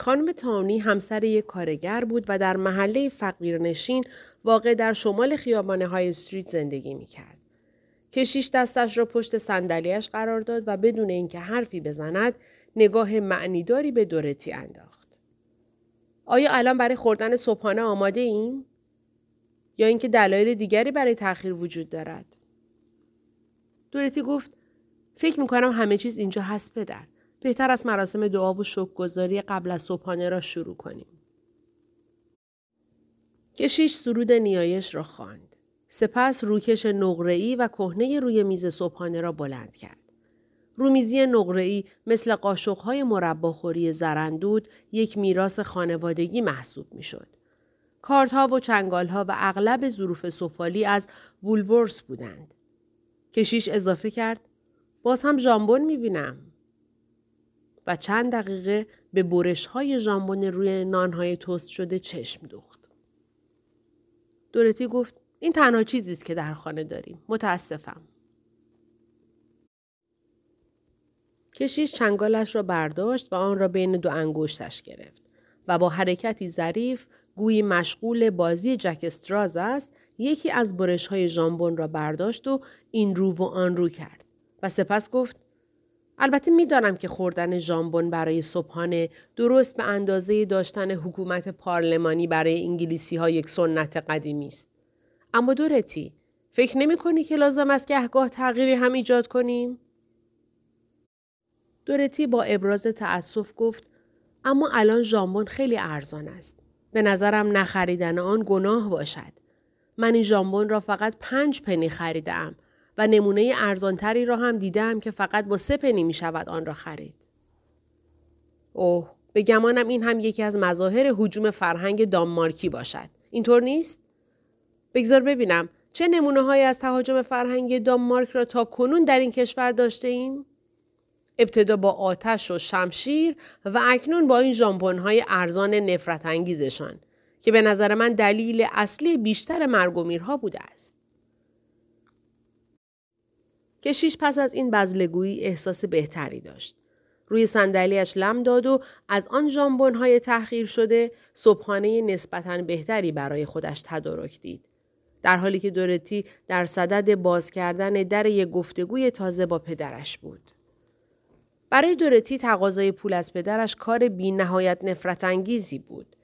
خانم تاونی همسر یک کارگر بود و در محله فقیرنشین واقع در شمال خیابان های استریت زندگی می کرد. کشیش دستش را پشت صندلیاش قرار داد و بدون اینکه حرفی بزند نگاه معنیداری به دورتی انداخت. آیا الان برای خوردن صبحانه آماده ایم؟ یا اینکه دلایل دیگری برای تأخیر وجود دارد؟ دورتی گفت فکر می‌کنم همه چیز اینجا هست پدر. بهتر از مراسم دعا و شکرگزاری قبل از صبحانه را شروع کنیم. کشیش سرود نیایش را خواند. سپس روکش نقره‌ای و کهنه روی میز صبحانه را بلند کرد. رومیزی نقره‌ای مثل قاشقهای مرباخوری زرندود یک میراث خانوادگی محسوب می‌شد. کارتها و چنگالها و اغلب ظروف سفالی از وولورس بودند. کشیش اضافه کرد باز هم ژامبون می‌بینم. و چند دقیقه به برش های ژامبون روی نانهای توست شده چشم دوخت. دورتی گفت این تنها چیزی است که در خانه داریم. متاسفم. کشیش چنگالش را برداشت و آن را بین دو انگشتش گرفت و با حرکتی ظریف گویی مشغول بازی جک استراز است یکی از برش های ژامبون را برداشت و این رو و آن رو کرد و سپس گفت البته می‌دانم که خوردن ژامبون برای صبحانه درست به اندازه داشتن حکومت پارلمانی برای انگلیسی ها یک سنت قدیمی است. اما دورتی فکر نمی کنی که لازم است گهگاه تغییری هم ایجاد کنیم؟ دورتی با ابراز تأسف گفت اما الان ژامبون خیلی ارزان است. به نظرم نخریدن آن گناه باشد. من این ژامبون را فقط پنج پنی خریدم و نمونه ارزانتری را هم دیدم که فقط با سه پنی می شود آن را خرید. اوه به گمانم این هم یکی از مظاهر حجوم فرهنگ دانمارکی باشد. اینطور نیست؟ بگذار ببینم چه نمونه های از تهاجم فرهنگ دانمارک را تا کنون در این کشور داشته ایم؟ ابتدا با آتش و شمشیر و اکنون با این ژامبون های ارزان نفرت انگیزشان که به نظر من دلیل اصلی بیشتر مرگ و بوده است. کشیش پس از این بزلگویی احساس بهتری داشت. روی صندلیاش لم داد و از آن ژامبون های تحقیر شده صبحانه نسبتا بهتری برای خودش تدارک دید. در حالی که دورتی در صدد باز کردن در یک گفتگوی تازه با پدرش بود. برای دورتی تقاضای پول از پدرش کار بی نهایت نفرت انگیزی بود.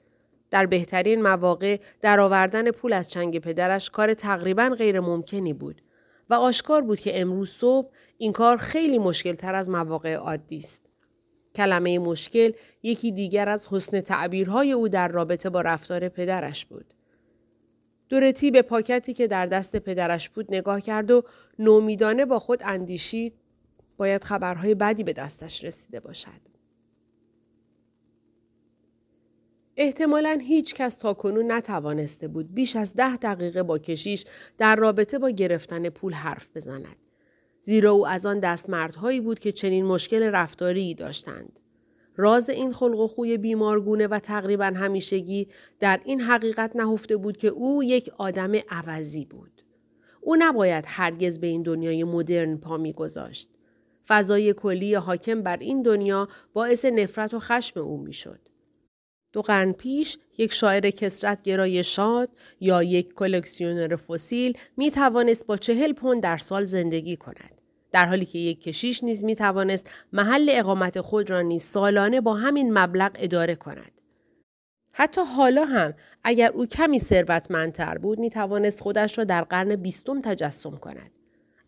در بهترین مواقع درآوردن پول از چنگ پدرش کار تقریبا غیر ممکنی بود و آشکار بود که امروز صبح این کار خیلی مشکل تر از مواقع عادی است. کلمه مشکل یکی دیگر از حسن تعبیرهای او در رابطه با رفتار پدرش بود. دورتی به پاکتی که در دست پدرش بود نگاه کرد و نومیدانه با خود اندیشید باید خبرهای بدی به دستش رسیده باشد. احتمالا هیچ کس تا کنون نتوانسته بود بیش از ده دقیقه با کشیش در رابطه با گرفتن پول حرف بزند. زیرا او از آن دستمردهایی بود که چنین مشکل رفتاری داشتند. راز این خلق و خوی بیمارگونه و تقریبا همیشگی در این حقیقت نهفته بود که او یک آدم عوضی بود. او نباید هرگز به این دنیای مدرن پا میگذاشت. فضای کلی حاکم بر این دنیا باعث نفرت و خشم او می‌شد. دو قرن پیش یک شاعر کسرت گرای شاد یا یک کلکسیونر فسیل می توانست با چهل پوند در سال زندگی کند. در حالی که یک کشیش نیز می توانست محل اقامت خود را نیز سالانه با همین مبلغ اداره کند. حتی حالا هم اگر او کمی ثروتمندتر بود می توانست خودش را در قرن بیستم تجسم کند.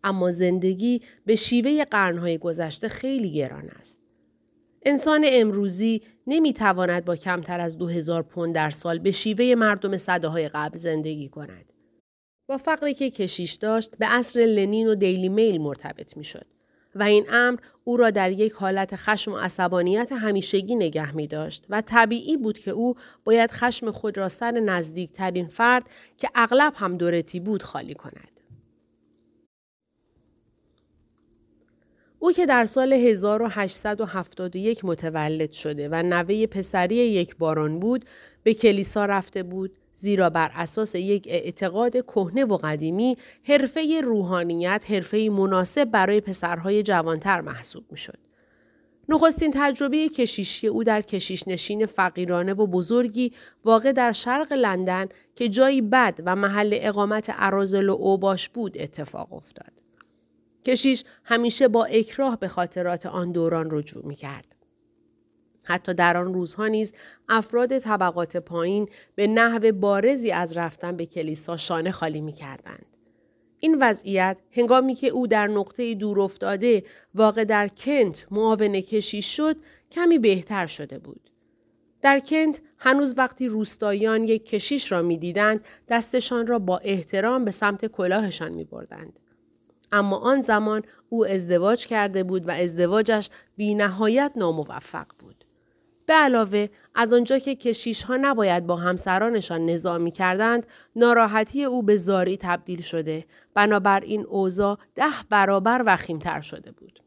اما زندگی به شیوه قرنهای گذشته خیلی گران است. انسان امروزی نمی تواند با کمتر از دو هزار پوند در سال به شیوه مردم صده های قبل زندگی کند. با فقری که کشیش داشت به اصر لنین و دیلی میل مرتبط می شد. و این امر او را در یک حالت خشم و عصبانیت همیشگی نگه می داشت و طبیعی بود که او باید خشم خود را سر نزدیکترین فرد که اغلب هم دورتی بود خالی کند. او که در سال 1871 متولد شده و نوه پسری یک باران بود به کلیسا رفته بود زیرا بر اساس یک اعتقاد کهنه و قدیمی حرفه روحانیت حرفه مناسب برای پسرهای جوانتر محسوب می شد. نخستین تجربه کشیشی او در کشیش نشین فقیرانه و بزرگی واقع در شرق لندن که جایی بد و محل اقامت عرازل و اوباش بود اتفاق افتاد. کشیش همیشه با اکراه به خاطرات آن دوران رجوع می کرد. حتی در آن روزها نیز افراد طبقات پایین به نحو بارزی از رفتن به کلیسا شانه خالی می کردند. این وضعیت هنگامی که او در نقطه دور افتاده واقع در کنت معاون کشیش شد کمی بهتر شده بود. در کنت هنوز وقتی روستاییان یک کشیش را می‌دیدند دستشان را با احترام به سمت کلاهشان می بردند. اما آن زمان او ازدواج کرده بود و ازدواجش بی نهایت ناموفق بود. به علاوه از آنجا که کشیش ها نباید با همسرانشان نظامی کردند ناراحتی او به زاری تبدیل شده بنابراین اوضاع ده برابر وخیمتر شده بود.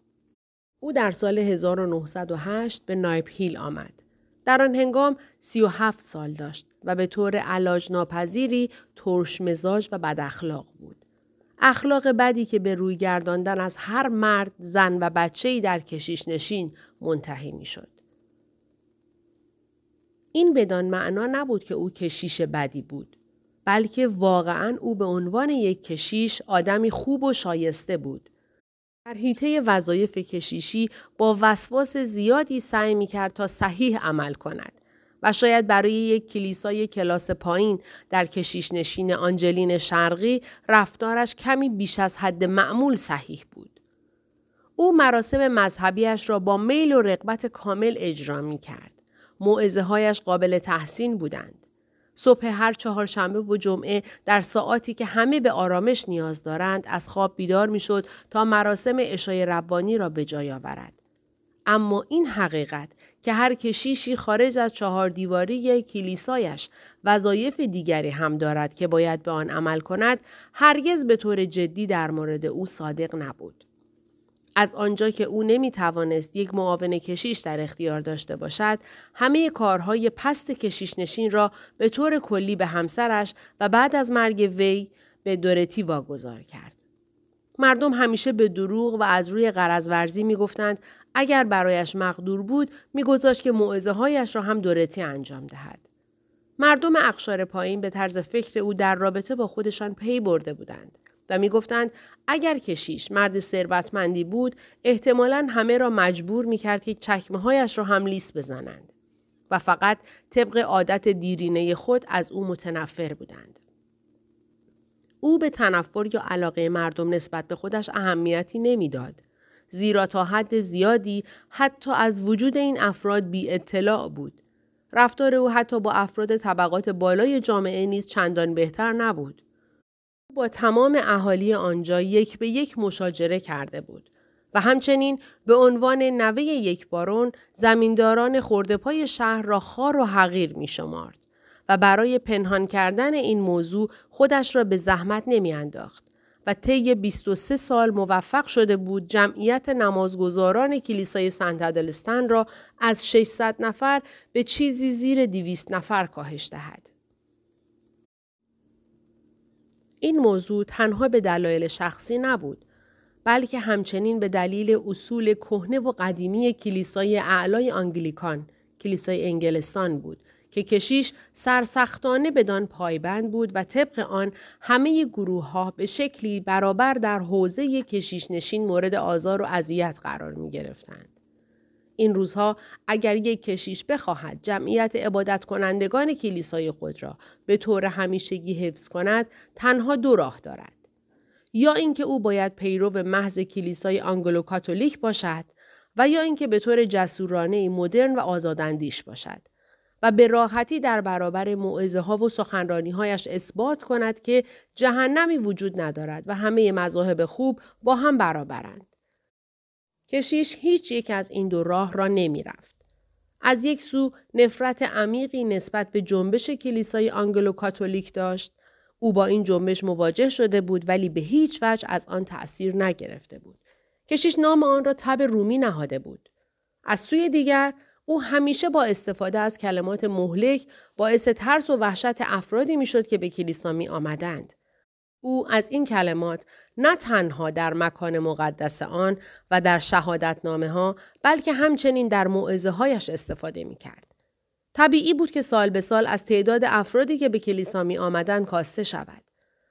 او در سال 1908 به نایپ هیل آمد. در آن هنگام 37 سال داشت و به طور علاج ناپذیری ترش مزاج و بد اخلاق بود. اخلاق بدی که به روی گرداندن از هر مرد، زن و بچه‌ای در کشیش نشین منتهی می شد. این بدان معنا نبود که او کشیش بدی بود بلکه واقعا او به عنوان یک کشیش آدمی خوب و شایسته بود در حیطه وظایف کشیشی با وسواس زیادی سعی می کرد تا صحیح عمل کند و شاید برای یک کلیسای کلاس پایین در کشیش نشین آنجلین شرقی رفتارش کمی بیش از حد معمول صحیح بود. او مراسم مذهبیش را با میل و رغبت کامل اجرا می کرد. هایش قابل تحسین بودند. صبح هر چهارشنبه و جمعه در ساعاتی که همه به آرامش نیاز دارند از خواب بیدار می‌شد تا مراسم اشای ربانی را به جای آورد. اما این حقیقت که هر کشیشی خارج از چهار دیواری کلیسایش وظایف دیگری هم دارد که باید به آن عمل کند هرگز به طور جدی در مورد او صادق نبود. از آنجا که او نمی توانست یک معاون کشیش در اختیار داشته باشد، همه کارهای پست کشیش نشین را به طور کلی به همسرش و بعد از مرگ وی به دورتی واگذار کرد. مردم همیشه به دروغ و از روی قرض می گفتند اگر برایش مقدور بود میگذاشت که معزه هایش را هم دورتی انجام دهد. مردم اقشار پایین به طرز فکر او در رابطه با خودشان پی برده بودند. و می‌گفتند اگر کشیش مرد ثروتمندی بود احتمالا همه را مجبور می‌کرد که چکمه هایش را هم لیس بزنند و فقط طبق عادت دیرینه خود از او متنفر بودند. او به تنفر یا علاقه مردم نسبت به خودش اهمیتی نمی‌داد. زیرا تا حد زیادی حتی از وجود این افراد بی اطلاع بود. رفتار او حتی با افراد طبقات بالای جامعه نیز چندان بهتر نبود. با تمام اهالی آنجا یک به یک مشاجره کرده بود و همچنین به عنوان نوه یک بارون زمینداران پای شهر را خار و حقیر می شمارد و برای پنهان کردن این موضوع خودش را به زحمت نمی انداخت و طی 23 سال موفق شده بود جمعیت نمازگزاران کلیسای سنت ادلستن را از 600 نفر به چیزی زیر 200 نفر کاهش دهد. این موضوع تنها به دلایل شخصی نبود بلکه همچنین به دلیل اصول کهنه و قدیمی کلیسای اعلای آنگلیکان کلیسای انگلستان بود که کشیش سرسختانه بدان پایبند بود و طبق آن همه گروه ها به شکلی برابر در حوزه کشیش نشین مورد آزار و اذیت قرار می گرفتند. این روزها اگر یک کشیش بخواهد جمعیت عبادت کنندگان کلیسای خود را به طور همیشگی حفظ کند تنها دو راه دارد. یا اینکه او باید پیرو محض کلیسای آنگلو کاتولیک باشد و یا اینکه به طور جسورانه مدرن و آزاداندیش باشد و به راحتی در برابر معزه ها و سخنرانی هایش اثبات کند که جهنمی وجود ندارد و همه مذاهب خوب با هم برابرند. کشیش هیچ یک از این دو راه را نمی رفت. از یک سو نفرت عمیقی نسبت به جنبش کلیسای آنگلو کاتولیک داشت. او با این جنبش مواجه شده بود ولی به هیچ وجه از آن تأثیر نگرفته بود. کشیش نام آن را تب رومی نهاده بود. از سوی دیگر او همیشه با استفاده از کلمات مهلک باعث ترس و وحشت افرادی می‌شد که به کلیسا می آمدند. او از این کلمات نه تنها در مکان مقدس آن و در شهادتنامه ها بلکه همچنین در معزه هایش استفاده می کرد. طبیعی بود که سال به سال از تعداد افرادی که به کلیسا می آمدن کاسته شود.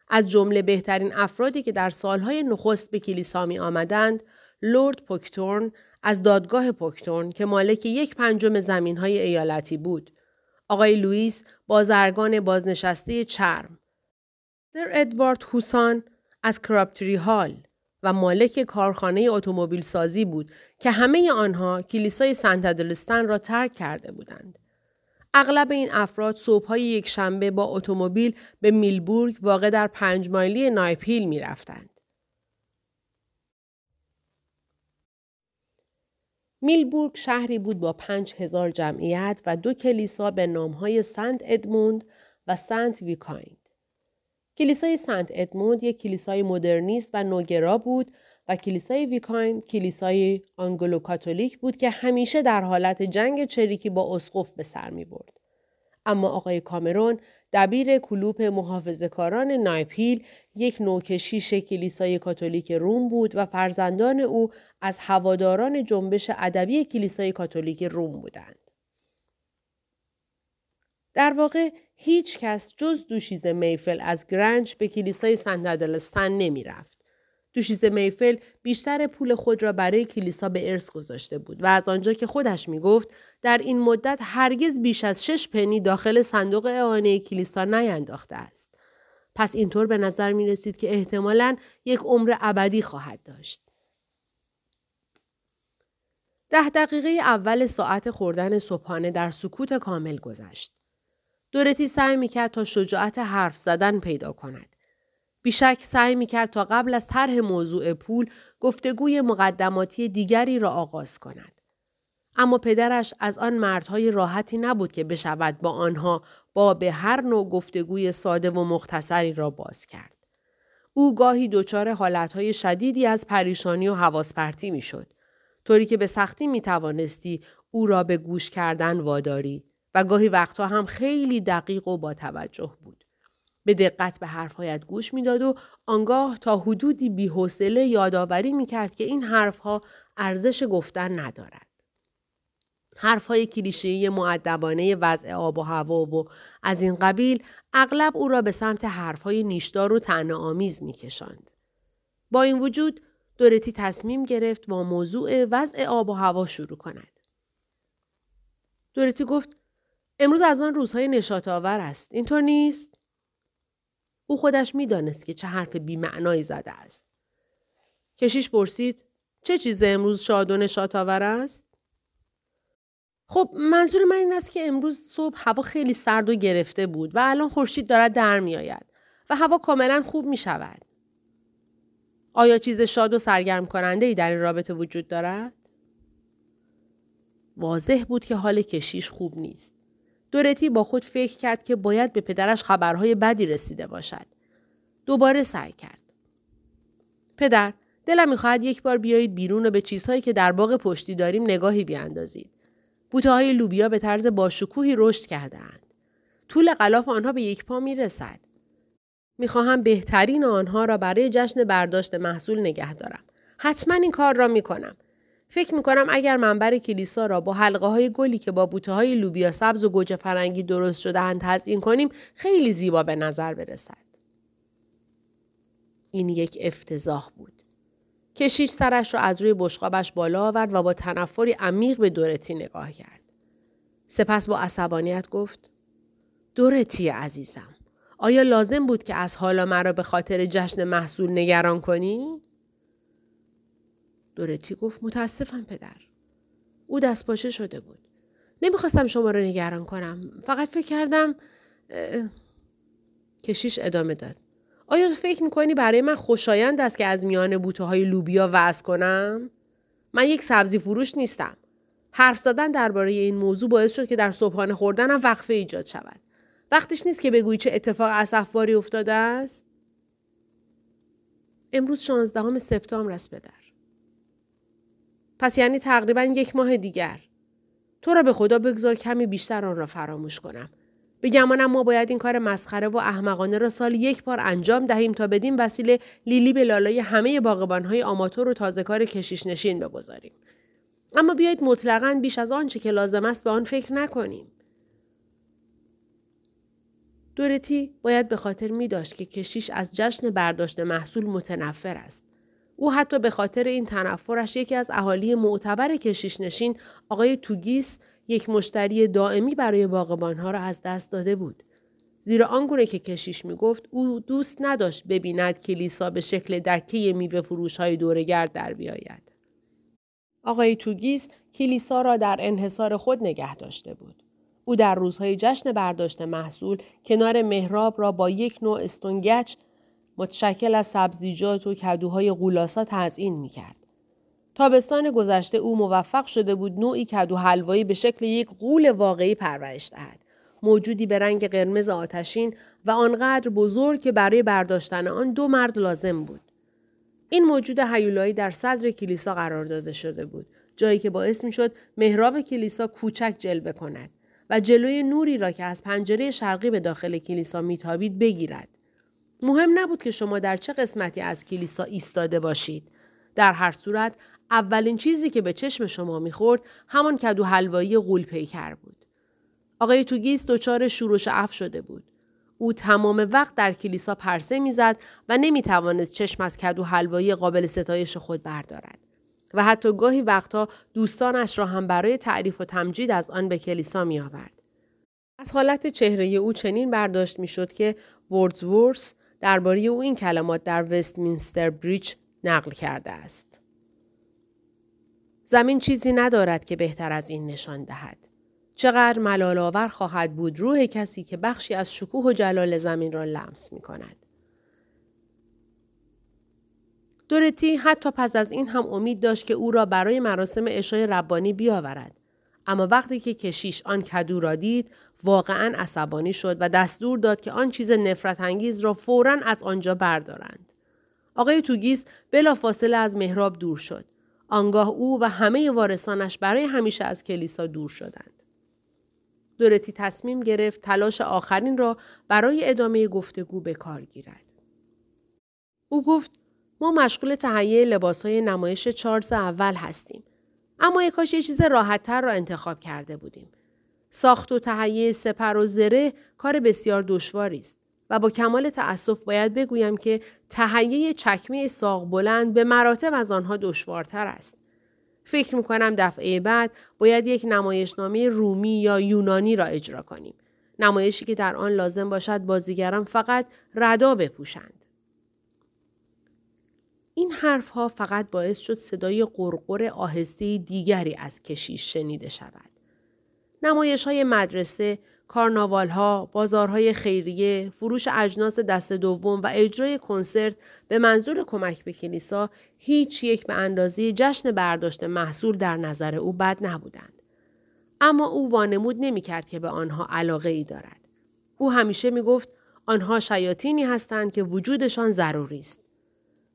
از جمله بهترین افرادی که در سالهای نخست به کلیسا می آمدند، لورد پوکتورن از دادگاه پوکتورن که مالک یک پنجم زمین های ایالتی بود، آقای لوئیس بازرگان بازنشسته چرم، سر ادوارد هوسان از کراپتری هال و مالک کارخانه اتومبیل سازی بود که همه آنها کلیسای سنت ادلستن را ترک کرده بودند. اغلب این افراد صبحهای یک شنبه با اتومبیل به میلبورگ واقع در پنج مایلی نایپیل می رفتند. میلبورگ شهری بود با پنج هزار جمعیت و دو کلیسا به نامهای سنت ادموند و سنت ویکاین. کلیسای سنت ادموند یک کلیسای مدرنیست و نوگرا بود و کلیسای ویکاین کلیسای آنگلو کاتولیک بود که همیشه در حالت جنگ چریکی با اسقف به سر می برد. اما آقای کامرون دبیر کلوپ محافظه‌کاران نایپیل یک نوکشیش کلیسای کاتولیک روم بود و فرزندان او از هواداران جنبش ادبی کلیسای کاتولیک روم بودند. در واقع هیچ کس جز دوشیز میفل از گرنج به کلیسای سنددلستان نمی رفت. دوشیز میفل بیشتر پول خود را برای کلیسا به ارث گذاشته بود و از آنجا که خودش می گفت در این مدت هرگز بیش از شش پنی داخل صندوق اعانه کلیسا نینداخته است. پس اینطور به نظر می رسید که احتمالا یک عمر ابدی خواهد داشت. ده دقیقه اول ساعت خوردن صبحانه در سکوت کامل گذشت. دورتی سعی می‌کرد تا شجاعت حرف زدن پیدا کند. بیشک سعی می‌کرد تا قبل از طرح موضوع پول گفتگوی مقدماتی دیگری را آغاز کند. اما پدرش از آن مردهای راحتی نبود که بشود با آنها با به هر نوع گفتگوی ساده و مختصری را باز کرد. او گاهی دچار حالتهای شدیدی از پریشانی و حواس پرتی می‌شد. طوری که به سختی می توانستی او را به گوش کردن واداری و گاهی وقتها هم خیلی دقیق و با توجه بود. به دقت به حرفهایت گوش می‌داد و آنگاه تا حدودی بیحوصله یادآوری می‌کرد که این حرفها ارزش گفتن ندارد. حرفهای کلیشه‌ای معدبانه وضع آب و هوا و از این قبیل اغلب او را به سمت حرفهای نیشدار و تنه آمیز میکشاند. با این وجود دورتی تصمیم گرفت با موضوع وضع آب و هوا شروع کند. دورتی گفت امروز از آن روزهای نشات آور است. اینطور نیست؟ او خودش می‌دانست که چه حرف بیمعنایی زده است. کشیش پرسید چه چیز امروز شاد و نشات آور است؟ خب منظور من این است که امروز صبح هوا خیلی سرد و گرفته بود و الان خورشید دارد در می آید و هوا کاملا خوب می شود. آیا چیز شاد و سرگرم کننده ای در این رابطه وجود دارد؟ واضح بود که حال کشیش خوب نیست. دورتی با خود فکر کرد که باید به پدرش خبرهای بدی رسیده باشد. دوباره سعی کرد. پدر، دلم می‌خواهد یک بار بیایید بیرون و به چیزهایی که در باغ پشتی داریم نگاهی بیاندازید. بوته های لوبیا به طرز باشکوهی رشد کردهاند. طول غلاف آنها به یک پا می‌رسد. می‌خواهم بهترین آنها را برای جشن برداشت محصول نگه دارم. حتما این کار را می‌کنم. فکر می کنم اگر منبر کلیسا را با حلقه های گلی که با بوته های لوبیا سبز و گوجه فرنگی درست شده اند تزئین کنیم خیلی زیبا به نظر برسد. این یک افتضاح بود. کشیش سرش را از روی بشقابش بالا آورد و با تنفری عمیق به دورتی نگاه کرد. سپس با عصبانیت گفت دورتی عزیزم آیا لازم بود که از حالا مرا به خاطر جشن محصول نگران کنی؟ دورتی گفت متاسفم پدر. او دست باشه شده بود. نمی‌خواستم شما رو نگران کنم. فقط فکر کردم کشیش ادامه داد. آیا تو فکر می‌کنی برای من خوشایند است که از میان بوته های لوبیا وز کنم؟ من یک سبزی فروش نیستم. حرف زدن درباره این موضوع باعث شد که در صبحانه خوردنم وقفه ایجاد شود. وقتش نیست که بگویی چه اتفاق اسفباری افتاده است؟ امروز شانزدهم سپتامبر است پدر. پس یعنی تقریبا یک ماه دیگر. تو را به خدا بگذار کمی بیشتر آن را فراموش کنم. به گمانم ما باید این کار مسخره و احمقانه را سال یک بار انجام دهیم تا بدین وسیله لیلی به لالای همه باغبانهای آماتور و تازه کار کشیش نشین بگذاریم. اما بیایید مطلقا بیش از آنچه که لازم است به آن فکر نکنیم. دورتی باید به خاطر می داشت که کشیش از جشن برداشت محصول متنفر است. او حتی به خاطر این تنفرش یکی از اهالی معتبر کشیش نشین آقای توگیس یک مشتری دائمی برای باغبانها را از دست داده بود. زیرا آنگونه که کشیش می گفت او دوست نداشت ببیند کلیسا به شکل دکه میوه فروش های دورگرد در بیاید. آقای توگیس کلیسا را در انحصار خود نگه داشته بود. او در روزهای جشن برداشت محصول کنار محراب را با یک نوع استونگچ متشکل از سبزیجات و کدوهای غولاسا تزئین می کرد. تابستان گذشته او موفق شده بود نوعی کدو حلوایی به شکل یک غول واقعی پرورش دهد. موجودی به رنگ قرمز آتشین و آنقدر بزرگ که برای برداشتن آن دو مرد لازم بود. این موجود هیولایی در صدر کلیسا قرار داده شده بود. جایی که باعث می شد محراب کلیسا کوچک جلوه کند و جلوی نوری را که از پنجره شرقی به داخل کلیسا میتابید بگیرد. مهم نبود که شما در چه قسمتی از کلیسا ایستاده باشید. در هر صورت اولین چیزی که به چشم شما می‌خورد همان کدو حلوایی غول پیکر بود. آقای توگیس دچار شورش اف شده بود. او تمام وقت در کلیسا پرسه می‌زد و نمی‌توانست چشم از کدو حلوایی قابل ستایش خود بردارد. و حتی گاهی وقتها دوستانش را هم برای تعریف و تمجید از آن به کلیسا می آورد. از حالت چهره او چنین برداشت می شد که وردزورس درباره او این کلمات در وستمینستر بریج نقل کرده است. زمین چیزی ندارد که بهتر از این نشان دهد. چقدر ملال خواهد بود روح کسی که بخشی از شکوه و جلال زمین را لمس می کند. دورتی حتی پس از این هم امید داشت که او را برای مراسم اشای ربانی بیاورد. اما وقتی که کشیش آن کدو را دید واقعا عصبانی شد و دستور داد که آن چیز نفرت انگیز را فورا از آنجا بردارند. آقای توگیس فاصله از محراب دور شد. آنگاه او و همه وارثانش برای همیشه از کلیسا دور شدند. دورتی تصمیم گرفت تلاش آخرین را برای ادامه گفتگو به کار گیرد. او گفت ما مشغول تهیه لباس های نمایش چارلز اول هستیم. اما یک کاش یه چیز راحتتر را انتخاب کرده بودیم. ساخت و تهیه سپر و زره کار بسیار دشواری است و با کمال تأسف باید بگویم که تهیه چکمه ساق بلند به مراتب از آنها دشوارتر است. فکر می کنم دفعه بعد باید یک نمایشنامه رومی یا یونانی را اجرا کنیم. نمایشی که در آن لازم باشد بازیگران فقط ردا بپوشند. این حرفها فقط باعث شد صدای قرقر آهسته دیگری از کشیش شنیده شود. نمایش های مدرسه، کارناوال ها، بازارهای خیریه، فروش اجناس دست دوم و اجرای کنسرت به منظور کمک به کلیسا هیچ یک به اندازه جشن برداشت محصول در نظر او بد نبودند. اما او وانمود نمی کرد که به آنها علاقه ای دارد. او همیشه می گفت آنها شیاطینی هستند که وجودشان ضروری است.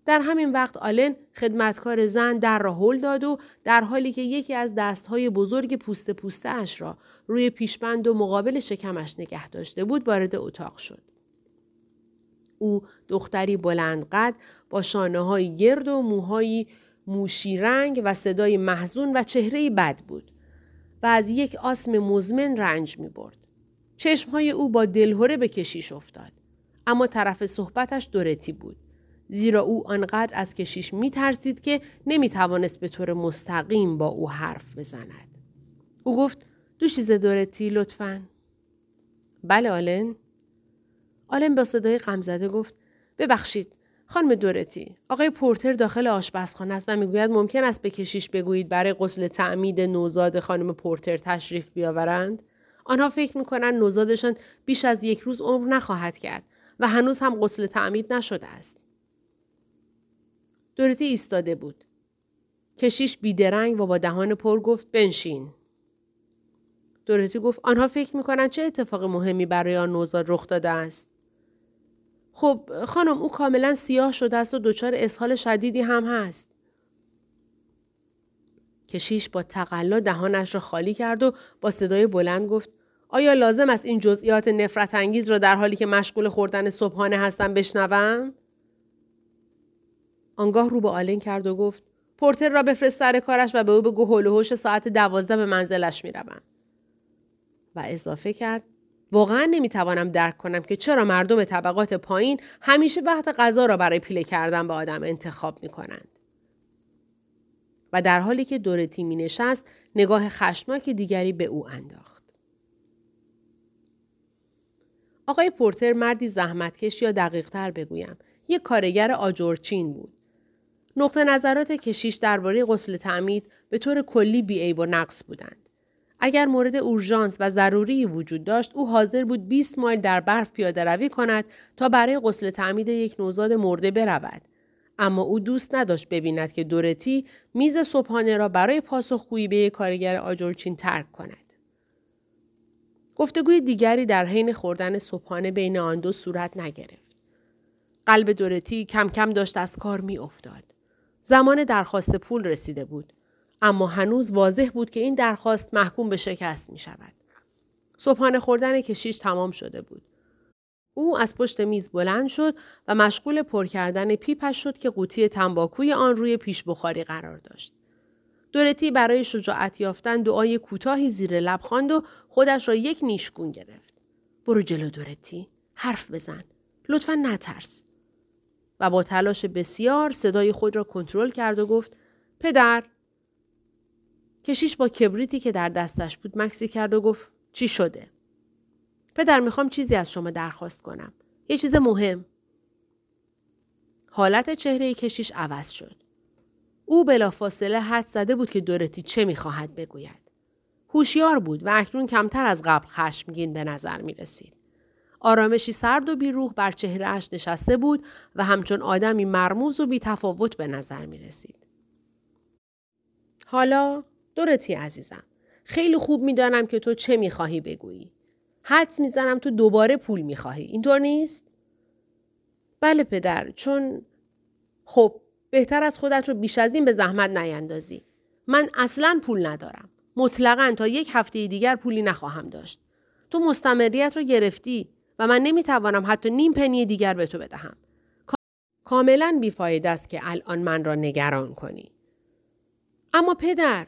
در همین وقت آلن خدمتکار زن در را هل داد و در حالی که یکی از دستهای بزرگ پوست پوسته اش را روی پیشبند و مقابل شکمش نگه داشته بود وارد اتاق شد. او دختری بلند قد با شانه های گرد و موهای موشی رنگ و صدای محزون و چهره بد بود و از یک آسم مزمن رنج می برد. چشمهای او با دلهوره به کشیش افتاد. اما طرف صحبتش دورتی بود. زیرا او آنقدر از کشیش می ترسید که نمی توانست به طور مستقیم با او حرف بزند. او گفت دو چیز دورتی لطفا. بله آلن. آلن با صدای غمزده گفت ببخشید خانم دورتی آقای پورتر داخل آشپزخانه است و می‌گوید ممکن است به کشیش بگویید برای غسل تعمید نوزاد خانم پورتر تشریف بیاورند آنها فکر می‌کنند نوزادشان بیش از یک روز عمر نخواهد کرد و هنوز هم غسل تعمید نشده است دورتی ایستاده بود. کشیش بیدرنگ و با دهان پر گفت بنشین. دورتی گفت آنها فکر می‌کنند چه اتفاق مهمی برای آن نوزاد رخ داده است. خب خانم او کاملا سیاه شده است و دچار اسهال شدیدی هم هست. کشیش با تقلا دهانش را خالی کرد و با صدای بلند گفت آیا لازم است این جزئیات نفرت انگیز را در حالی که مشغول خوردن صبحانه هستم بشنوم؟ آنگاه رو به آلن کرد و گفت پورتر را بفرست سر کارش و به او بگو هول ساعت دوازده به منزلش می‌روم و اضافه کرد واقعا نمی‌توانم درک کنم که چرا مردم طبقات پایین همیشه وقت غذا را برای پیله کردن به آدم انتخاب می کنند. و در حالی که دورتی می نشست نگاه خشمناک دیگری به او انداخت. آقای پورتر مردی زحمتکش یا دقیقتر بگویم یک کارگر آجورچین بود. نقطه نظرات کشیش درباره غسل تعمید به طور کلی بیعیب و نقص بودند. اگر مورد اورژانس و ضروری وجود داشت او حاضر بود 20 مایل در برف پیاده روی کند تا برای غسل تعمید یک نوزاد مرده برود اما او دوست نداشت ببیند که دورتی میز صبحانه را برای پاسخگویی به یک کارگر آجرچین ترک کند گفتگوی دیگری در حین خوردن صبحانه بین آن دو صورت نگرفت قلب دورتی کم کم داشت از کار می افتاد. زمان درخواست پول رسیده بود. اما هنوز واضح بود که این درخواست محکوم به شکست می شود. صبحانه خوردن کشیش تمام شده بود. او از پشت میز بلند شد و مشغول پر کردن پیپش شد که قوطی تنباکوی آن روی پیش بخاری قرار داشت. دورتی برای شجاعت یافتن دعای کوتاهی زیر لب خواند و خودش را یک نیشگون گرفت. برو جلو دورتی. حرف بزن. لطفا نترس. و با تلاش بسیار صدای خود را کنترل کرد و گفت پدر کشیش با کبریتی که در دستش بود مکسی کرد و گفت چی شده؟ پدر می‌خوام چیزی از شما درخواست کنم. یه چیز مهم. حالت چهره کشیش عوض شد. او بلافاصله حد زده بود که دورتی چه می‌خواهد بگوید. هوشیار بود و اکنون کمتر از قبل خشمگین به نظر می رسید. آرامشی سرد و بیروح بر چهرهش نشسته بود و همچون آدمی مرموز و بیتفاوت به نظر می رسید. حالا دورتی عزیزم. خیلی خوب می‌دانم که تو چه می‌خواهی بگویی. حدس می‌زنم تو دوباره پول می‌خواهی. اینطور نیست؟ بله پدر چون خب بهتر از خودت رو بیش از این به زحمت نیندازی. من اصلا پول ندارم. مطلقا تا یک هفته دیگر پولی نخواهم داشت. تو مستمریت رو گرفتی و من نمی‌توانم حتی نیم پنی دیگر به تو بدهم. کاملا بیفاید است که الان من را نگران کنی. اما پدر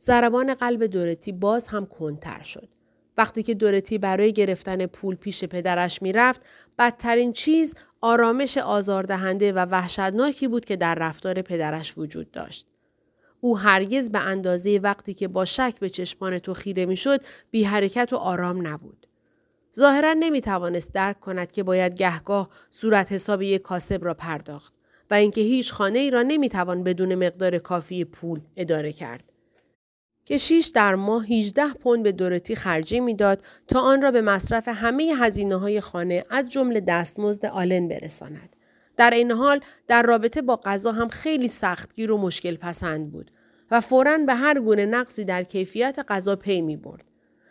ضربان قلب دورتی باز هم کنتر شد. وقتی که دورتی برای گرفتن پول پیش پدرش می‌رفت بدترین چیز آرامش آزاردهنده و وحشتناکی بود که در رفتار پدرش وجود داشت. او هرگز به اندازه وقتی که با شک به چشمان تو خیره می‌شد بی حرکت و آرام نبود. ظاهرا نمی توانست درک کند که باید گهگاه صورت حساب یک کاسب را پرداخت و اینکه هیچ خانه ای را نمی توان بدون مقدار کافی پول اداره کرد. کشیش در ماه 18 پوند به دورتی خرجی می‌داد تا آن را به مصرف همه هزینه های خانه از جمله دستمزد آلن برساند. در این حال در رابطه با غذا هم خیلی سختگیر و مشکل پسند بود و فوراً به هر گونه نقصی در کیفیت غذا پی می برد.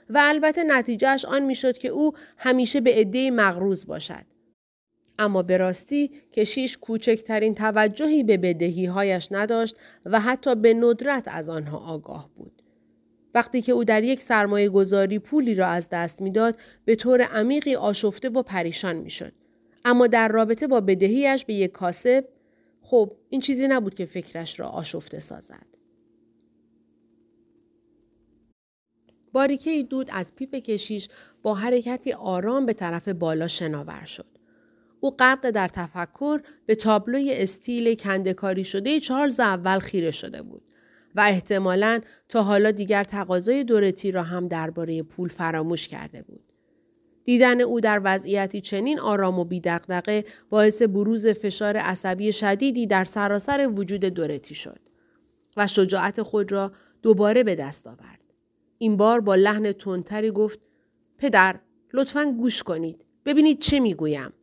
و البته نتیجهش آن می‌شد که او همیشه به عده مغروز باشد. اما به راستی کشیش کوچکترین توجهی به بدهی هایش نداشت و حتی به ندرت از آنها آگاه بود. وقتی که او در یک سرمایه گذاری پولی را از دست می‌داد به طور عمیقی آشفته و پریشان می‌شد. اما در رابطه با بدهیش به یک کاسب خب این چیزی نبود که فکرش را آشفته سازد. باریکه دود از پیپ کشیش با حرکتی آرام به طرف بالا شناور شد. او غرق در تفکر به تابلوی استیل کندکاری شده چارلز اول خیره شده بود. و احتمالا تا حالا دیگر تقاضای دورتی را هم درباره پول فراموش کرده بود. دیدن او در وضعیتی چنین آرام و بیدقدقه باعث بروز فشار عصبی شدیدی در سراسر وجود دورتی شد و شجاعت خود را دوباره به دست آورد. این بار با لحن تندتری گفت پدر لطفا گوش کنید ببینید چه می‌گویم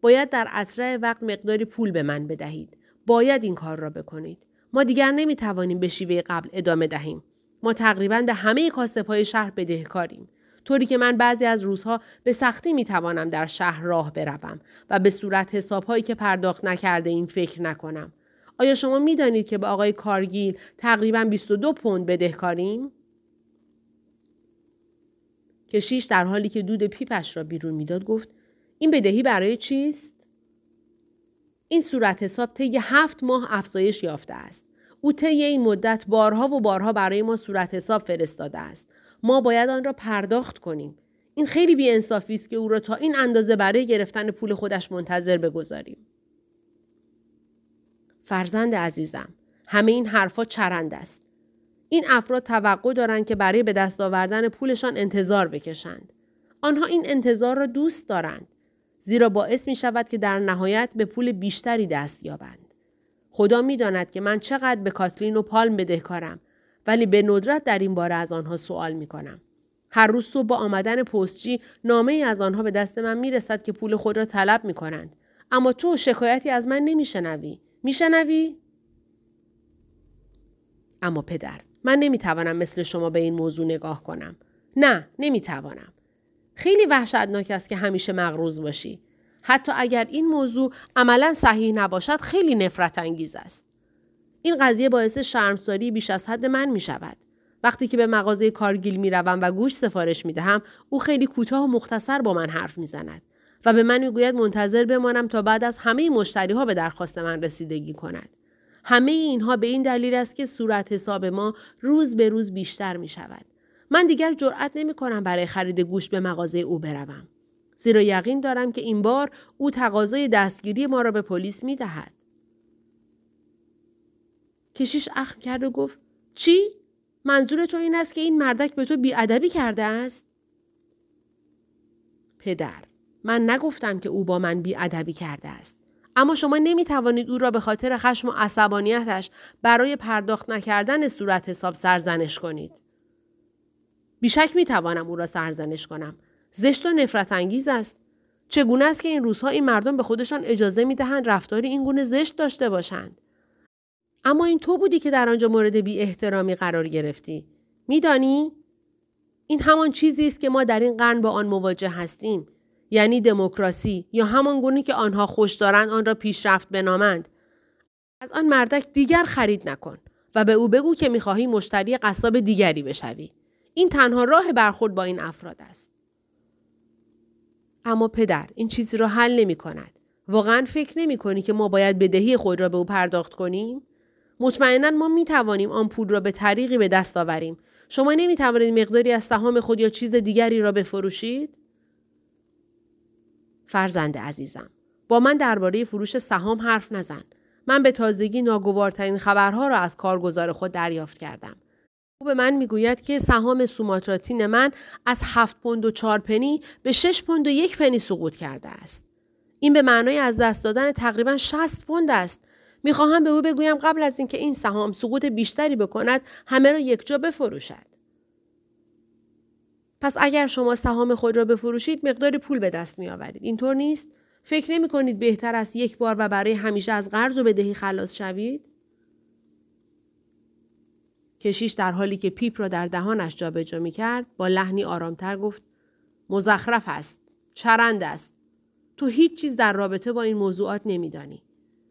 باید در اسرع وقت مقداری پول به من بدهید باید این کار را بکنید ما دیگر نمی توانیم به شیوه قبل ادامه دهیم. ما تقریبا به همه کاسب های شهر بدهکاریم. طوری که من بعضی از روزها به سختی می توانم در شهر راه بروم و به صورت حساب هایی که پرداخت نکرده این فکر نکنم. آیا شما می دانید که به آقای کارگیل تقریبا 22 پوند بدهکاریم؟ کشیش در حالی که دود پیپش را بیرون می‌داد گفت این بدهی برای چیست؟ این صورت حساب طی هفت ماه افزایش یافته است. او طی این مدت بارها و بارها برای ما صورت حساب فرستاده است. ما باید آن را پرداخت کنیم. این خیلی بیانصافی است که او را تا این اندازه برای گرفتن پول خودش منتظر بگذاریم. فرزند عزیزم، همه این حرفها چرند است. این افراد توقع دارند که برای به دست آوردن پولشان انتظار بکشند. آنها این انتظار را دوست دارند. زیرا باعث می شود که در نهایت به پول بیشتری دست یابند. خدا می داند که من چقدر به کاتلین و پالم بدهکارم ولی به ندرت در این باره از آنها سوال می کنم. هر روز صبح با آمدن پستچی نامه ای از آنها به دست من می رسد که پول خود را طلب می کنند. اما تو شکایتی از من نمی شنوی. می شنوی؟ اما پدر من نمی توانم مثل شما به این موضوع نگاه کنم. نه نمی توانم. خیلی وحشتناک است که همیشه مغروز باشی. حتی اگر این موضوع عملا صحیح نباشد خیلی نفرت انگیز است. این قضیه باعث شرمساری بیش از حد من می شود. وقتی که به مغازه کارگیل می روم و گوش سفارش می دهم او خیلی کوتاه و مختصر با من حرف می زند و به من می‌گوید منتظر بمانم تا بعد از همه مشتری ها به درخواست من رسیدگی کند. همه اینها به این دلیل است که صورت حساب ما روز به روز بیشتر می شود. من دیگر جرأت نمی کنم برای خرید گوشت به مغازه او بروم. زیرا یقین دارم که این بار او تقاضای دستگیری ما را به پلیس می دهد. کشیش اخم کرد و گفت چی؟ منظور تو این است که این مردک به تو بیادبی کرده است؟ پدر من نگفتم که او با من بیادبی کرده است. اما شما نمی توانید او را به خاطر خشم و عصبانیتش برای پرداخت نکردن صورت حساب سرزنش کنید. بیشک می توانم او را سرزنش کنم. زشت و نفرت انگیز است. چگونه است که این روزها این مردم به خودشان اجازه می دهند رفتاری این گونه زشت داشته باشند؟ اما این تو بودی که در آنجا مورد بی احترامی قرار گرفتی. میدانی؟ این همان چیزی است که ما در این قرن با آن مواجه هستیم. یعنی دموکراسی یا همان گونه که آنها خوش دارند آن را پیشرفت بنامند. از آن مردک دیگر خرید نکن و به او بگو که می‌خواهی مشتری قصاب دیگری بشوی. این تنها راه برخورد با این افراد است. اما پدر این چیزی را حل نمی کند. واقعا فکر نمی کنی که ما باید بدهی خود را به او پرداخت کنیم؟ مطمئنا ما می توانیم آن پول را به طریقی به دست آوریم. شما نمی توانید مقداری از سهام خود یا چیز دیگری را بفروشید؟ فرزند عزیزم با من درباره فروش سهام حرف نزن. من به تازگی ناگوارترین خبرها را از کارگزار خود دریافت کردم. او به من می‌گوید که سهام سوماتراتین من از هفت پوند و چهار پنی به شش پوند و یک پنی سقوط کرده است. این به معنای از دست دادن تقریبا 60 پوند است. می‌خواهم به او بگویم قبل از اینکه این سهام سقوط بیشتری بکند همه را یکجا بفروشد. پس اگر شما سهام خود را بفروشید مقدار پول به دست می آورید. اینطور نیست؟ فکر نمی کنید بهتر است یک بار و برای همیشه از قرض و بدهی خلاص شوید؟ کشیش در حالی که پیپ را در دهانش جابجا می کرد با لحنی آرامتر گفت مزخرف است. چرند است. تو هیچ چیز در رابطه با این موضوعات نمیدانی.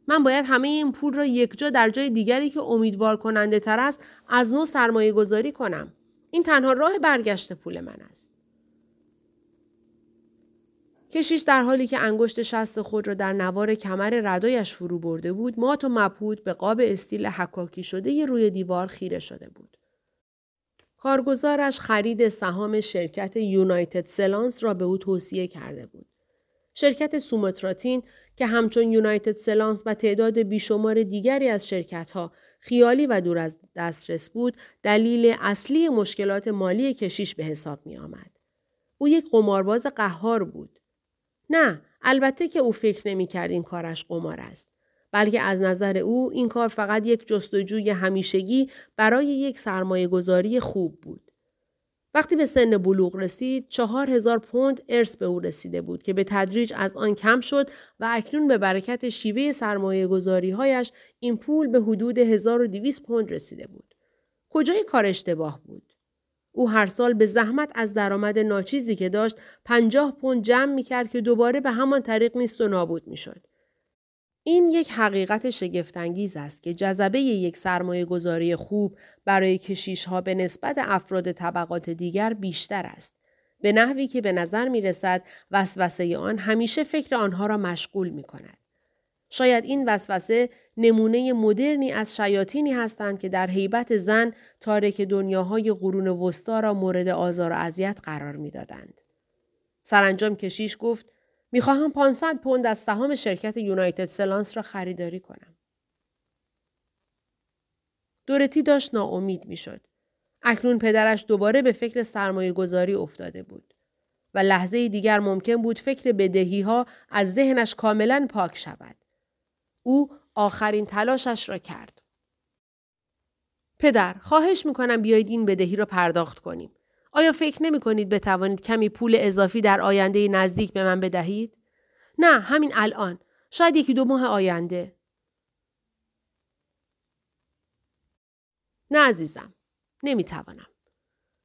من باید همه این پول را یکجا در جای دیگری که امیدوار کننده تر است از نو سرمایه گذاری کنم. این تنها راه برگشت پول من است. کشیش در حالی که انگشت شست خود را در نوار کمر ردایش فرو برده بود مات و مبهوت به قاب استیل حکاکی شده روی دیوار خیره شده بود. کارگزارش خرید سهام شرکت یونایتد سلانس را به او توصیه کرده بود. شرکت سومتراتین که همچون یونایتد سلانس و تعداد بیشمار دیگری از شرکتها خیالی و دور از دسترس بود دلیل اصلی مشکلات مالی کشیش به حساب می آمد. او یک قمارباز قهار بود. نه البته که او فکر نمی کرد این کارش قمار است. بلکه از نظر او این کار فقط یک جستجوی همیشگی برای یک سرمایه گذاری خوب بود. وقتی به سن بلوغ رسید چهار هزار پوند ارث به او رسیده بود که به تدریج از آن کم شد و اکنون به برکت شیوه سرمایه گذاری هایش این پول به حدود 1200 پوند رسیده بود. کجای کار اشتباه بود؟ او هر سال به زحمت از درآمد ناچیزی که داشت پنجاه پوند جمع می کرد که دوباره به همان طریق نیست و نابود می شد. این یک حقیقت شگفتانگیز است که جذبه یک سرمایه گذاری خوب برای کشیش ها به نسبت افراد طبقات دیگر بیشتر است. به نحوی که به نظر می رسد وسوسه آن همیشه فکر آنها را مشغول می کند. شاید این وسوسه نمونه مدرنی از شیاطینی هستند که در حیبت زن تارک دنیاهای قرون وسطا را مورد آزار و اذیت قرار می‌دادند. سرانجام کشیش گفت می‌خواهم 500 پوند از سهام شرکت یونایتد سلانس را خریداری کنم. دورتی داشت ناامید می‌شد. اکنون پدرش دوباره به فکر سرمایه گذاری افتاده بود. و لحظه دیگر ممکن بود فکر بدهی ها از ذهنش کاملا پاک شود. او آخرین تلاشش را کرد. پدر، خواهش می‌کنم بیایید این بدهی را پرداخت کنیم. آیا فکر نمی کنید بتوانید کمی پول اضافی در آینده نزدیک به من بدهید؟ نه، همین الان. شاید یکی دو ماه آینده. نه عزیزم. نمی‌توانم.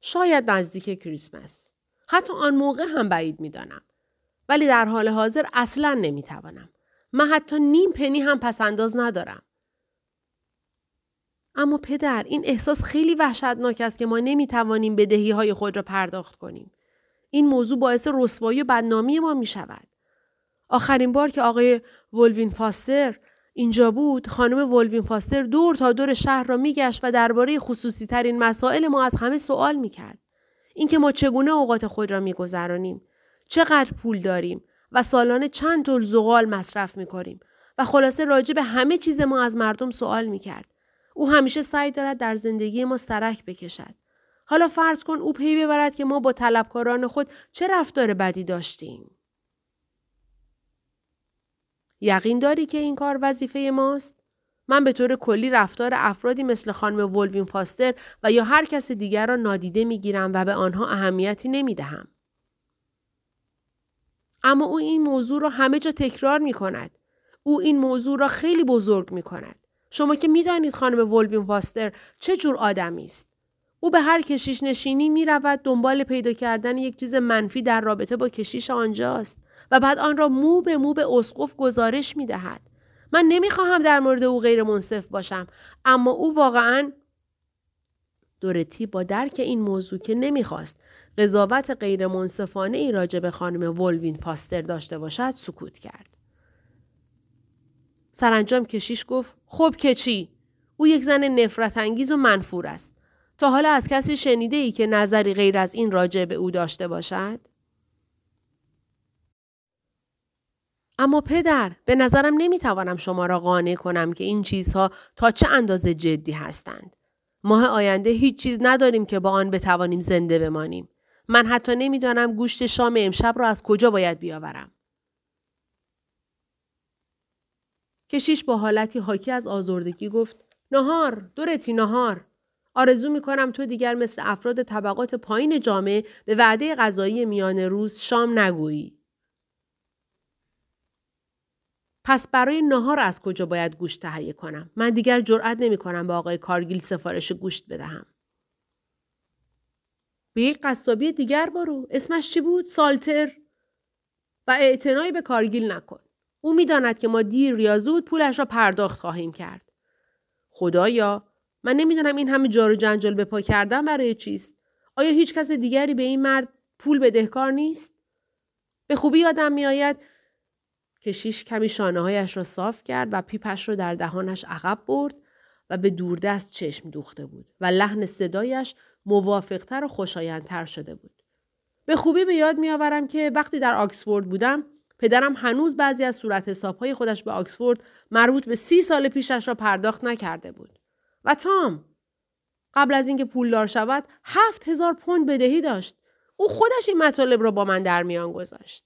شاید نزدیک کریسمس. حتی آن موقع هم بعید می‌دانم. ولی در حال حاضر اصلا نمی‌توانم. من حتی نیم پنی هم پسنداز ندارم. اما پدر این احساس خیلی وحشتناک است که ما نمی‌توانیم بدهی های خود را پرداخت کنیم. این موضوع باعث رسوایی و بدنامی ما می شود. آخرین بار که آقای ولوین فاستر اینجا بود خانم ولوین فاستر دور تا دور شهر را میگشت و درباره خصوصی ترین مسائل ما از همه سوال می‌کرد. اینکه ما چگونه اوقات خود را میگذرانیم چقدر پول داریم و سالانه چند طول زغال مصرف می‌کنیم و خلاصه راجع به همه چیز ما از مردم سوال می‌کرد. او همیشه سعی دارد در زندگی ما سرک بکشد. حالا فرض کن او پی ببرد که ما با طلبکاران خود چه رفتار بدی داشتیم. یقین داری که این کار وظیفه ماست؟ من به طور کلی رفتار افرادی مثل خانم ولوین فاستر و یا هر کس دیگر را نادیده می‌گیرم و به آنها اهمیتی نمی دهم. اما او این موضوع را همه جا تکرار می کند. او این موضوع را خیلی بزرگ می کند. شما که می‌دانید خانم ولوین فاستر چه جور آدمی است. او به هر کشیش نشینی می رود دنبال پیدا کردن یک چیز منفی در رابطه با کشیش آنجاست و بعد آن را مو به مو به اسقف گزارش می دهد. من نمی‌خواهم در مورد او غیر منصف باشم اما او واقعا دورتی با درک این موضوع که نمی‌خواست قضاوت غیر منصفانه ای راجع به خانم ولوین فاستر داشته باشد سکوت کرد. سرانجام کشیش گفت خب که چی؟ او یک زن نفرت انگیز و منفور است. تا حالا از کسی شنیده ای که نظری غیر از این راجع به او داشته باشد؟ اما پدر به نظرم نمی‌توانم شما را قانع کنم که این چیزها تا چه اندازه جدی هستند. ماه آینده هیچ چیز نداریم که با آن بتوانیم زنده بمانیم. من حتی نمی‌دانم گوشت شام امشب را از کجا باید بیاورم. کشیش با حالتی حاکی از آزردگی گفت نهار دورتی نهار آرزو می کنم تو دیگر مثل افراد طبقات پایین جامعه به وعده غذایی میان روز شام نگویی. پس برای نهار از کجا باید گوشت تهیه کنم؟ من دیگر جرأت نمی کنم به آقای کارگیل سفارش گوشت بدهم. به یک قصابی دیگر برو. اسمش چی بود؟ سالتر. و اعتنایی به کارگیل نکن. او می‌داند که ما دیر یا زود پولش را پرداخت خواهیم کرد. خدایا من نمی‌دانم این همه جارو جنجال به پا کردن برای چیست؟ آیا هیچ کس دیگری به این مرد پول بدهکار نیست؟ به خوبی یادم میآید کشیش کمی شانه هایش را صاف کرد و پیپش را در دهانش عقب برد و به دوردست چشم دوخته بود و لحن صدایش موافقتر و خوشایندتر شده بود. به خوبی به یاد میآورم که وقتی در آکسفورد بودم پدرم هنوز بعضی از صورت حسابهای خودش به آکسفورد مربوط به سی سال پیشش را پرداخت نکرده بود. و تام قبل از اینکه پولدار شود هفت هزار پوند بدهی داشت. او خودش این مطالب را با من در میان گذاشت.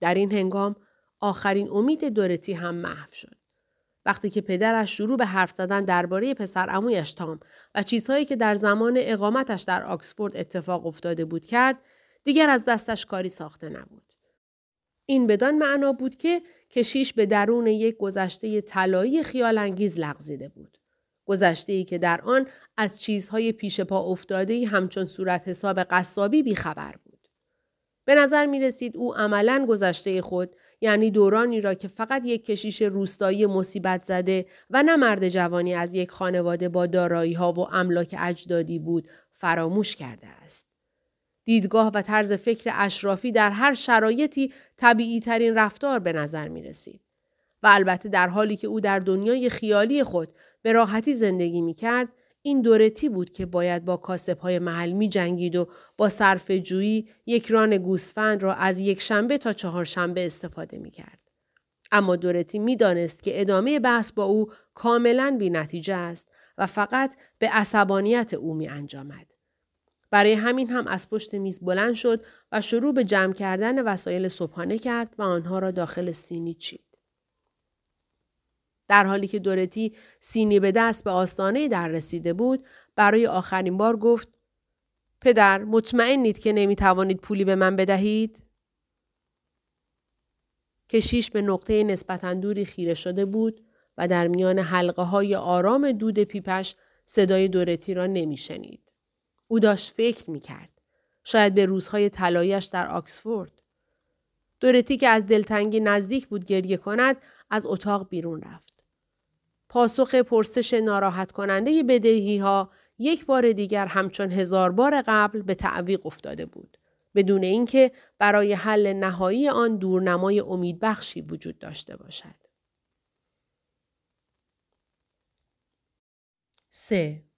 در این هنگام آخرین امید دورتی هم محو شد. وقتی که پدرش شروع به حرف زدن درباره پسر امویش تام و چیزهایی که در زمان اقامتش در آکسفورد اتفاق افتاده بود کرد، دیگر از دستش کاری ساخته نبود. این بدان معنا بود که کشیش به درون یک گذشته طلایی خیال انگیز لغزیده بود. گذشته که در آن از چیزهای پیش پا افتاده همچون صورت حساب قصابی بیخبر بود. به نظر می رسید او عملا گذشته خود یعنی دورانی را که فقط یک کشیش روستایی مصیبت زده و نه مرد جوانی از یک خانواده با دارایی ها و املاک اجدادی بود فراموش کرده است. دیدگاه و طرز فکر اشرافی در هر شرایطی طبیعی ترین رفتار به نظر می رسید. و البته در حالی که او در دنیای خیالی خود به راحتی زندگی می کرد، این دورتی بود که باید با کاسب های محل می جنگید و با صرف جویی یک ران گوسفند را از یک شنبه تا چهار شنبه استفاده می کرد. اما دورتی می دانست که ادامه بحث با او کاملا بی نتیجه است و فقط به عصبانیت او می انجامد. برای همین هم از پشت میز بلند شد و شروع به جمع کردن وسایل صبحانه کرد و آنها را داخل سینی چید. در حالی که دورتی سینی به دست به آستانه در رسیده بود برای آخرین بار گفت پدر مطمئنید که نمی توانید پولی به من بدهید؟ کشیش به نقطه نسبتا دوری خیره شده بود و در میان حلقه های آرام دود پیپش صدای دورتی را نمی شنید. او داشت فکر می کرد. شاید به روزهای طلایش در آکسفورد. دورتی که از دلتنگی نزدیک بود گریه کند از اتاق بیرون رفت. پاسخ پرسش ناراحت کننده بدهی ها یک بار دیگر همچون هزار بار قبل به تعویق افتاده بود. بدون اینکه برای حل نهایی آن دورنمای امیدبخشی وجود داشته باشد. 3.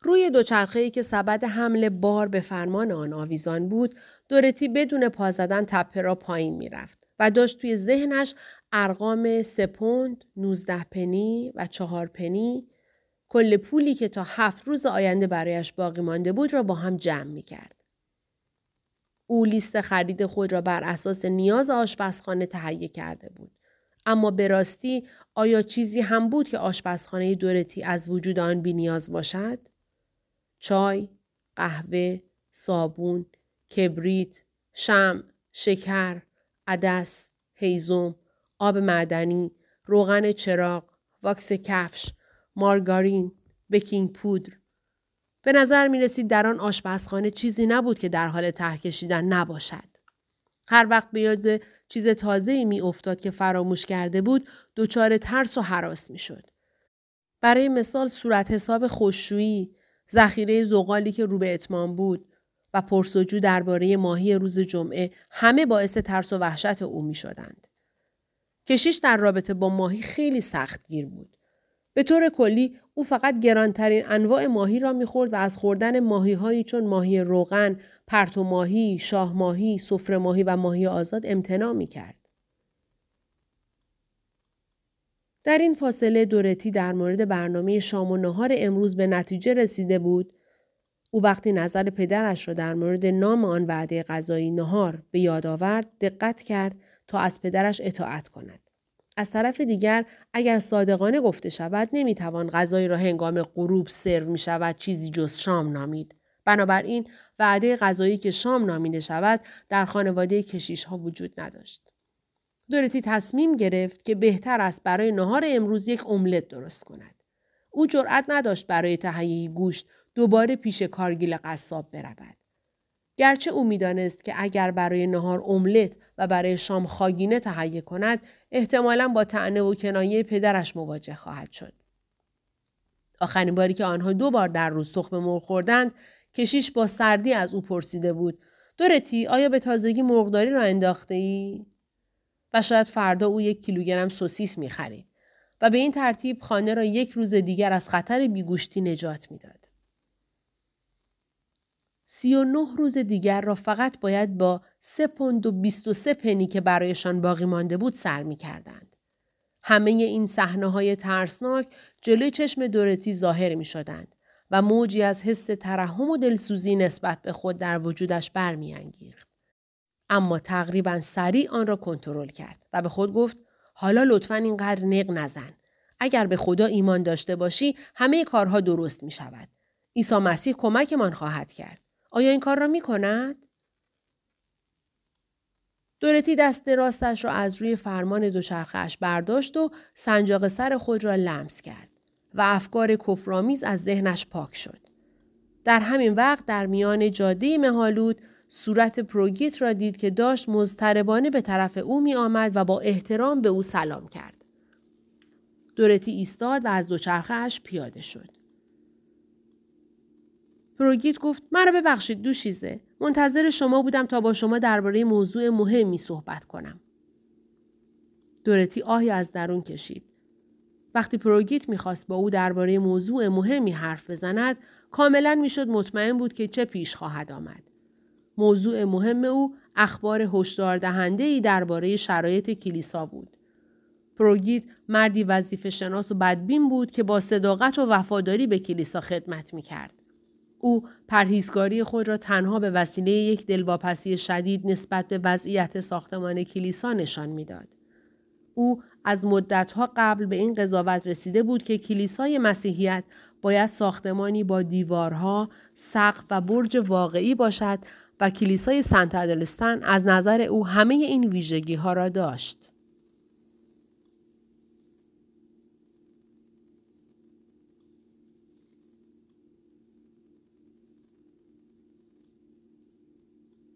روی دوچرخه‌ای که سبد حمل بار به فرمان آن آویزان بود، دورتی بدون پا زدن تپه را پایین می‌رفت و داشت توی ذهنش ارقام سه پوند، نوزده پنی و چهار پنی کل پولی که تا هفت روز آینده برایش باقی مانده بود را با هم جمع می کرد. او لیست خرید خود را بر اساس نیاز آشپزخانه تهیه کرده بود. اما به راستی آیا چیزی هم بود که آشپزخانه دورتی از وجود آن بی نیاز باشد؟ چای، قهوه، صابون، کبریت، شم، شکر، عدس، هیزم، آب معدنی، روغن چراغ، واکس کفش، مارگارین، بکینگ پودر. به نظر می رسید در آن آشپزخانه چیزی نبود که در حال ته کشیدن نباشد. هر وقت به یاد چیز تازه ای می افتاد که فراموش کرده بود دچار ترس و حراس می شد. برای مثال صورت حساب خوششویی، ذخیره زغالی که رو به اتمام بود و پرسجو درباره ماهی روز جمعه همه باعث ترس و وحشت او می شدند. کشیش در رابطه با ماهی خیلی سخت گیر بود. به طور کلی او فقط گرانترین انواع ماهی را می‌خورد و از خوردن ماهی هایی چون ماهی روغن، پرتو ماهی، شاه ماهی، سفره ماهی و ماهی آزاد امتناع می کرد. در این فاصله دورتی در مورد برنامه شام و نهار امروز به نتیجه رسیده بود او وقتی نظر پدرش را در مورد نام آن وعده غذایی نهار به یاد آورد دقت کرد تا از پدرش اطاعت کند. از طرف دیگر اگر صادقانه گفته شود نمی‌توان غذایی را هنگام غروب سرو می شود چیزی جز شام نامید. بنابراین وعده غذایی که شام نامیده شود در خانواده کشیش ها وجود نداشت. دورتی تصمیم گرفت که بهتر است برای نهار امروز یک املت درست کند. او جرأت نداشت برای تهیه گوشت دوباره پیش کارگیل قصاب برود. گرچه او می‌دانست که اگر برای نهار املت و برای شام خاگینه تهیه کند احتمالا با تعنه و کنایه پدرش مواجه خواهد شد. آخرین باری که آنها دو بار در روز تخم مرغ خوردند کشیش با سردی از او پرسیده بود دورتی آیا به تازگی مرغداری را انداخته ای؟ و شاید فردا او یک کیلوگرم سوسیس می خرید و به این ترتیب خانه را یک روز دیگر از خطر بیگوشتی نجات می‌داد. سی و نه روز دیگر را فقط باید با سه پوند و بیست و سه پنی که برایشان باقی مانده بود سر می کردند. همه این صحنه های ترسناک جلوی چشم دورتی ظاهر می شدند و موجی از حس ترحم و دلسوزی نسبت به خود در وجودش برمیانگیخت. اما تقریبا سریع آن را کنترل کرد و به خود گفت حالا لطفا اینقدر نق نزن. اگر به خدا ایمان داشته باشی همه کارها درست می شود. عیسی مسیح کمکمان خواهد کرد. آیا این کار را می کند؟ دورتی دست راستش را از روی فرمان دوچرخهاش برداشت و سنجاق سر خود را لمس کرد و افکار کفرآمیز از ذهنش پاک شد. در همین وقت در میان جاده مهالود صورت پروگیت را دید که داشت مزتربانه به طرف او می آمد و با احترام به او سلام کرد. دورتی ایستاد و از دوچرخهاش پیاده شد. پروگیت گفت مرا ببخشید دوشیزه. منتظر شما بودم تا با شما درباره موضوع مهمی صحبت کنم. دورتی آهی از درون کشید. وقتی پروگیت می‌خواست با او درباره موضوع مهمی حرف بزند کاملا می‌شد مطمئن بود که چه پیش خواهد آمد. موضوع مهم او اخبار هشدار دهنده ای درباره شرایط کلیسا بود. پروگیت مردی وظیفه شناس و بدبین بود که با صداقت و وفاداری به کلیسا خدمت می کرد. او پرهیزگاری خود را تنها به وسیله یک دلواپسی شدید نسبت به وضعیت ساختمان کلیسا نشان می‌داد. او از مدتها قبل به این قضاوت رسیده بود که کلیسای مسیحیت باید ساختمانی با دیوارها، سقف و برج واقعی باشد و کلیسای سنت ادلستان از نظر او همه این ویژگی ها را داشت.